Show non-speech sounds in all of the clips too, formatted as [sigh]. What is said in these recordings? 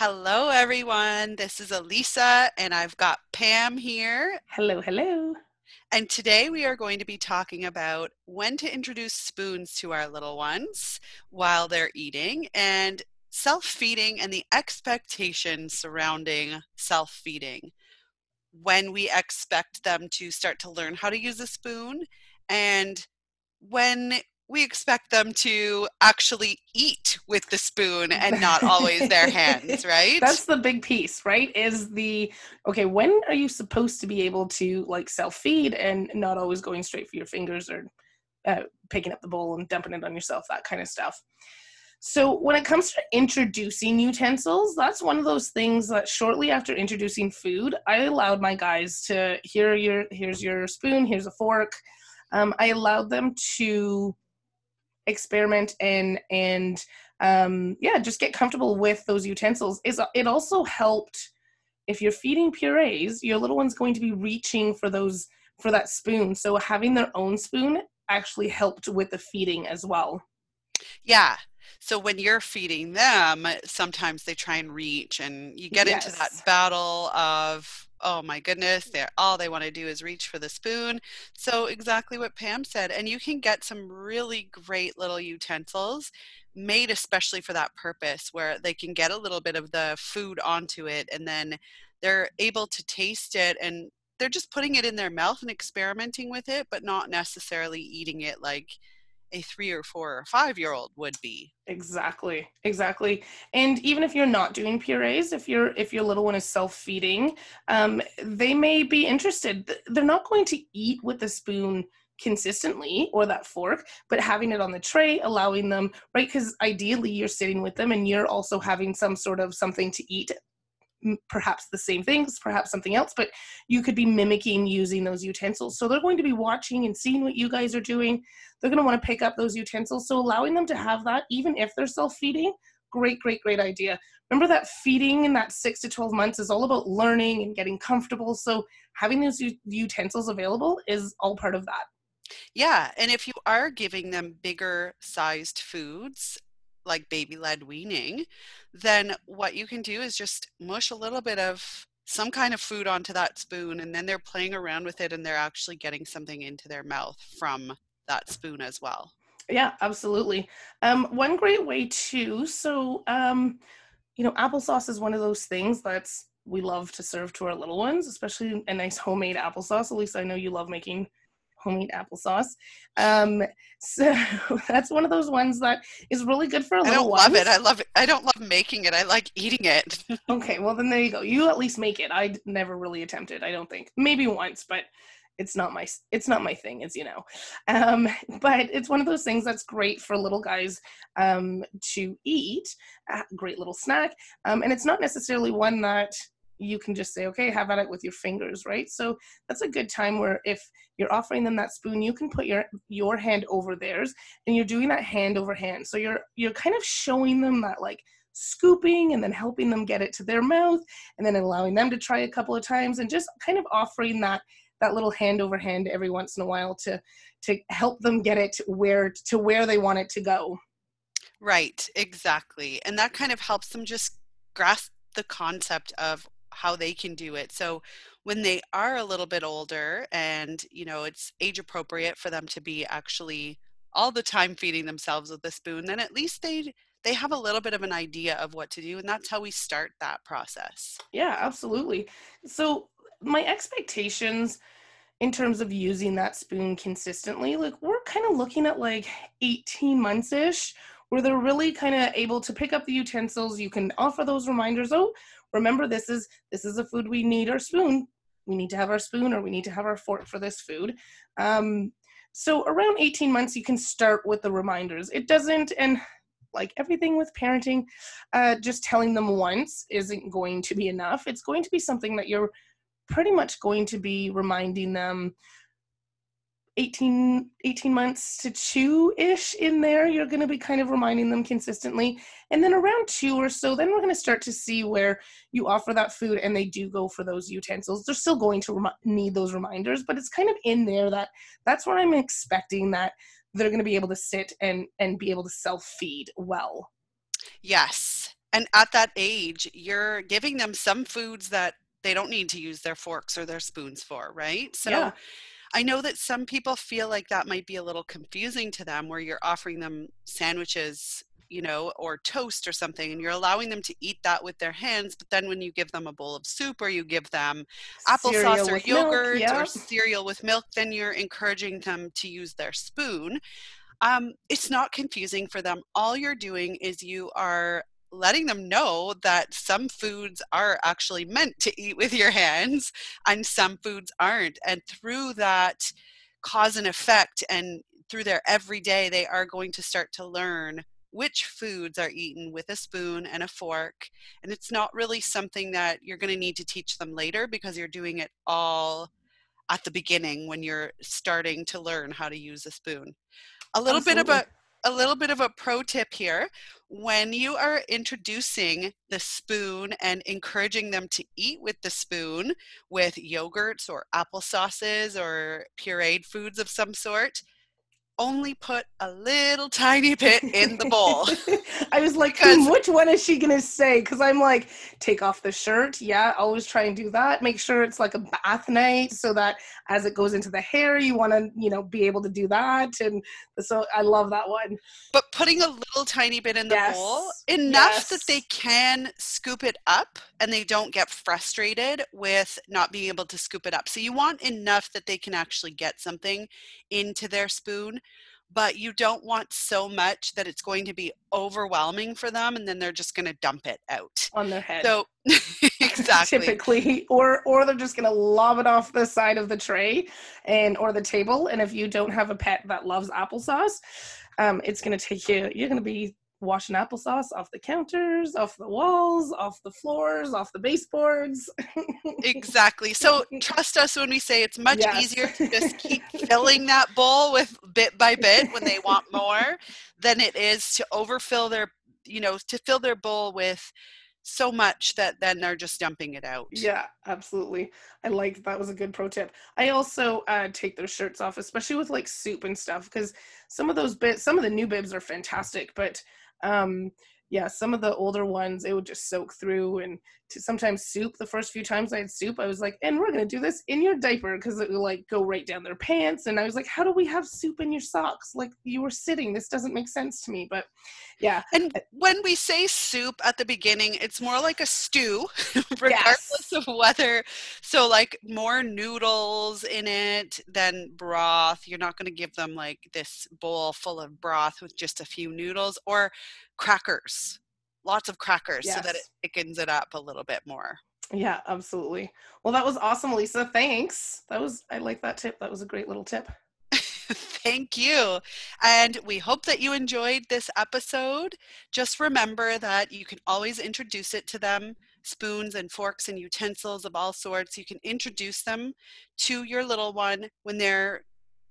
Hello, everyone. This is Elisa, and I've got Pam here. Hello, hello. And today we are going to be talking about when to introduce spoons to our little ones while they're eating and self feeding and the expectations surrounding self feeding. When we expect them to start to learn how to use a spoon, and when we expect them to actually eat with the spoon and not always their hands, [laughs] right? That's the big piece, right? Is the okay, when are you supposed to be able to like self feed and not always going straight for your fingers or uh, picking up the bowl and dumping it on yourself, that kind of stuff. So, when it comes to introducing utensils, that's one of those things that shortly after introducing food, I allowed my guys to here your here's your spoon, here's a fork. Um, I allowed them to experiment and and um, yeah, just get comfortable with those utensils. Is it also helped if you're feeding purees, your little one's going to be reaching for those for that spoon. So having their own spoon actually helped with the feeding as well. Yeah. So when you're feeding them, sometimes they try and reach and you get yes. into that battle of oh my goodness, they're all they want to do is reach for the spoon. So exactly what Pam said. And you can get some really great little utensils made especially for that purpose where they can get a little bit of the food onto it and then they're able to taste it and they're just putting it in their mouth and experimenting with it, but not necessarily eating it like a three or four or five year old would be. Exactly exactly and even if you're not doing purees if your if your little one is self-feeding um, they may be interested. They're not going to eat with the spoon consistently or that fork but having it on the tray allowing them right because ideally you're sitting with them and you're also having some sort of something to eat perhaps the same things, perhaps something else, but you could be mimicking using those utensils. So they're going to be watching and seeing what you guys are doing. They're going to want to pick up those utensils. So allowing them to have that, even if they're self feeding, great, great, great idea. Remember that feeding in that six to 12 months is all about learning and getting comfortable. So having those utensils available is all part of that. Yeah, and if you are giving them bigger sized foods, like baby led weaning, then what you can do is just mush a little bit of some kind of food onto that spoon and then they're playing around with it and they're actually getting something into their mouth from that spoon as well. Yeah, absolutely. Um, one great way too. So, um, you know, applesauce is one of those things that's we love to serve to our little ones, especially a nice homemade applesauce. At least I know you love making homemade applesauce. Um, so [laughs] that's one of those ones that is really good for a little. I don't ones. love it. I love it. I don't love making it. I like eating it. [laughs] okay, well then there you go. You at least make it. I never really attempted. I don't think. Maybe once, but it's not my it's not my thing as you know um, [laughs] but it's one of those things that's great for little guys um, to eat a great little snack um, and it's not necessarily one that you can just say, okay, have at it with your fingers, right? So that's a good time where if you're offering them that spoon, you can put your your hand over theirs, and you're doing that hand over hand. So you're you're kind of showing them that like scooping and then helping them get it to their mouth, and then allowing them to try a couple of times, and just kind of offering that that little hand over hand every once in a while to to help them get it where to where they want it to go. Right, exactly, and that kind of helps them just grasp the concept of how they can do it. So when they are a little bit older and you know it's age appropriate for them to be actually all the time feeding themselves with a spoon, then at least they they have a little bit of an idea of what to do and that's how we start that process. Yeah, absolutely. So my expectations in terms of using that spoon consistently, like we're kind of looking at like 18 months ish where they're really kind of able to pick up the utensils. You can offer those reminders. Oh, remember this is this is a food we need our spoon we need to have our spoon or we need to have our fork for this food um, so around 18 months you can start with the reminders it doesn't and like everything with parenting, uh, just telling them once isn't going to be enough. It's going to be something that you're pretty much going to be reminding them 18, 18 months to two ish in there. You're going to be kind of reminding them consistently. And then around two or so, then we're going to start to see where you offer that food and they do go for those utensils. They're still going to rem- need those reminders, but it's kind of in there that that's where I'm expecting that they're going to be able to sit and and be able to self feed well. Yes. And at that age, you're giving them some foods that they don't need to use their forks or their spoons for, right? So yeah. I know that some people feel like that might be a little confusing to them where you're offering them sandwiches, you know, or toast or something, and you're allowing them to eat that with their hands. But then when you give them a bowl of soup or you give them applesauce or yogurt yeah. or cereal with milk, then you're encouraging them to use their spoon. Um, it's not confusing for them. All you're doing is you are letting them know that some foods are actually meant to eat with your hands and some foods aren't. And through that cause and effect and through their everyday, they are going to start to learn which foods are eaten with a spoon and a fork. And it's not really something that you're going to need to teach them later because you're doing it all at the beginning when you're starting to learn how to use a spoon. A little Absolutely. bit about a little bit of a pro tip here. When you are introducing the spoon and encouraging them to eat with the spoon with yogurts or apple sauces or pureed foods of some sort, only put a little tiny bit in the bowl. [laughs] I was like, hmm, which one is she gonna say? Because I'm like, take off the shirt. Yeah, always try and do that. Make sure it's like a bath night so that as it goes into the hair, you want to, you know, be able to do that. And so I love that one. But putting a little tiny bit in the yes. bowl, enough yes. that they can scoop it up and they don't get frustrated with not being able to scoop it up. So you want enough that they can actually get something into their spoon but you don't want so much that it's going to be overwhelming for them and then they're just going to dump it out. On their head. So [laughs] [laughs] exactly. Typically or or they're just going to lob it off the side of the tray and or the table and if you don't have a pet that loves applesauce um, it's going to take you you're going to be washing applesauce off the counters, off the walls, off the floors, off the baseboards. [laughs] exactly. So trust us when we say it's much yes. easier to just keep filling that bowl with bit by bit when they want more than it is to overfill their, you know, to fill their bowl with so much that then they're just dumping it out. Yeah, absolutely. I like that was a good pro tip. I also uh, take those shirts off, especially with like soup and stuff, because some of those bits, some of the new bibs are fantastic, but um, yeah, some of the older ones, it would just soak through and to sometimes soup. The first few times I had soup, I was like, and we're going to do this in your diaper because it would like go right down their pants. And I was like, how do we have soup in your socks? Like you were sitting. This doesn't make sense to me. But yeah. And when we say soup at the beginning, it's more like a stew, [laughs] regardless yes. of whether, so like more noodles in it than broth. You're not going to give them like this bowl full of broth with just a few noodles or crackers lots of crackers yes. so that it thickens it up a little bit more yeah absolutely well that was awesome lisa thanks that was i like that tip that was a great little tip [laughs] Thank you. And we hope that you enjoyed this episode. Just remember that you can always introduce it to them spoons and forks and utensils of all sorts. You can introduce them to your little one when they're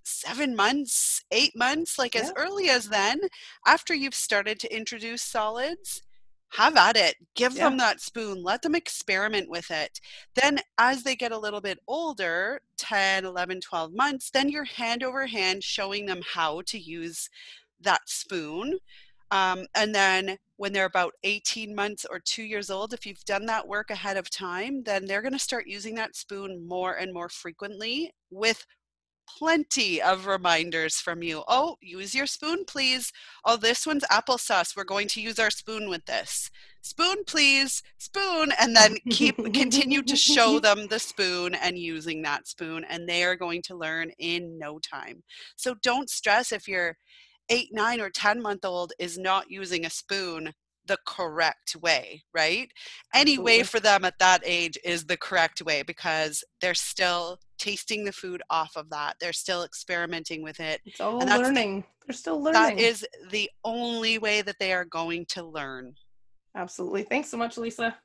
seven months, eight months, like yeah. as early as then, after you've started to introduce solids, have at it. Give yeah. them that spoon. Let them experiment with it. Then, as they get a little bit older 10, 11, 12 months then you're hand over hand showing them how to use that spoon. Um, and then when they're about 18 months or two years old, if you've done that work ahead of time, then they're going to start using that spoon more and more frequently with plenty of reminders from you. Oh, use your spoon, please. Oh, this one's applesauce. We're going to use our spoon with this. Spoon, please. Spoon. And then keep continue to show [laughs] them the spoon and using that spoon. And they are going to learn in no time. So don't stress if your eight, nine, or 10 month old is not using a spoon the correct way, right? Any Absolutely. way for them at that age is the correct way because they're still tasting the food off of that. They're still experimenting with it. It's all learning. they're still learning. That is the only way that they are going to learn. Absolutely. Thanks so much, Lisa.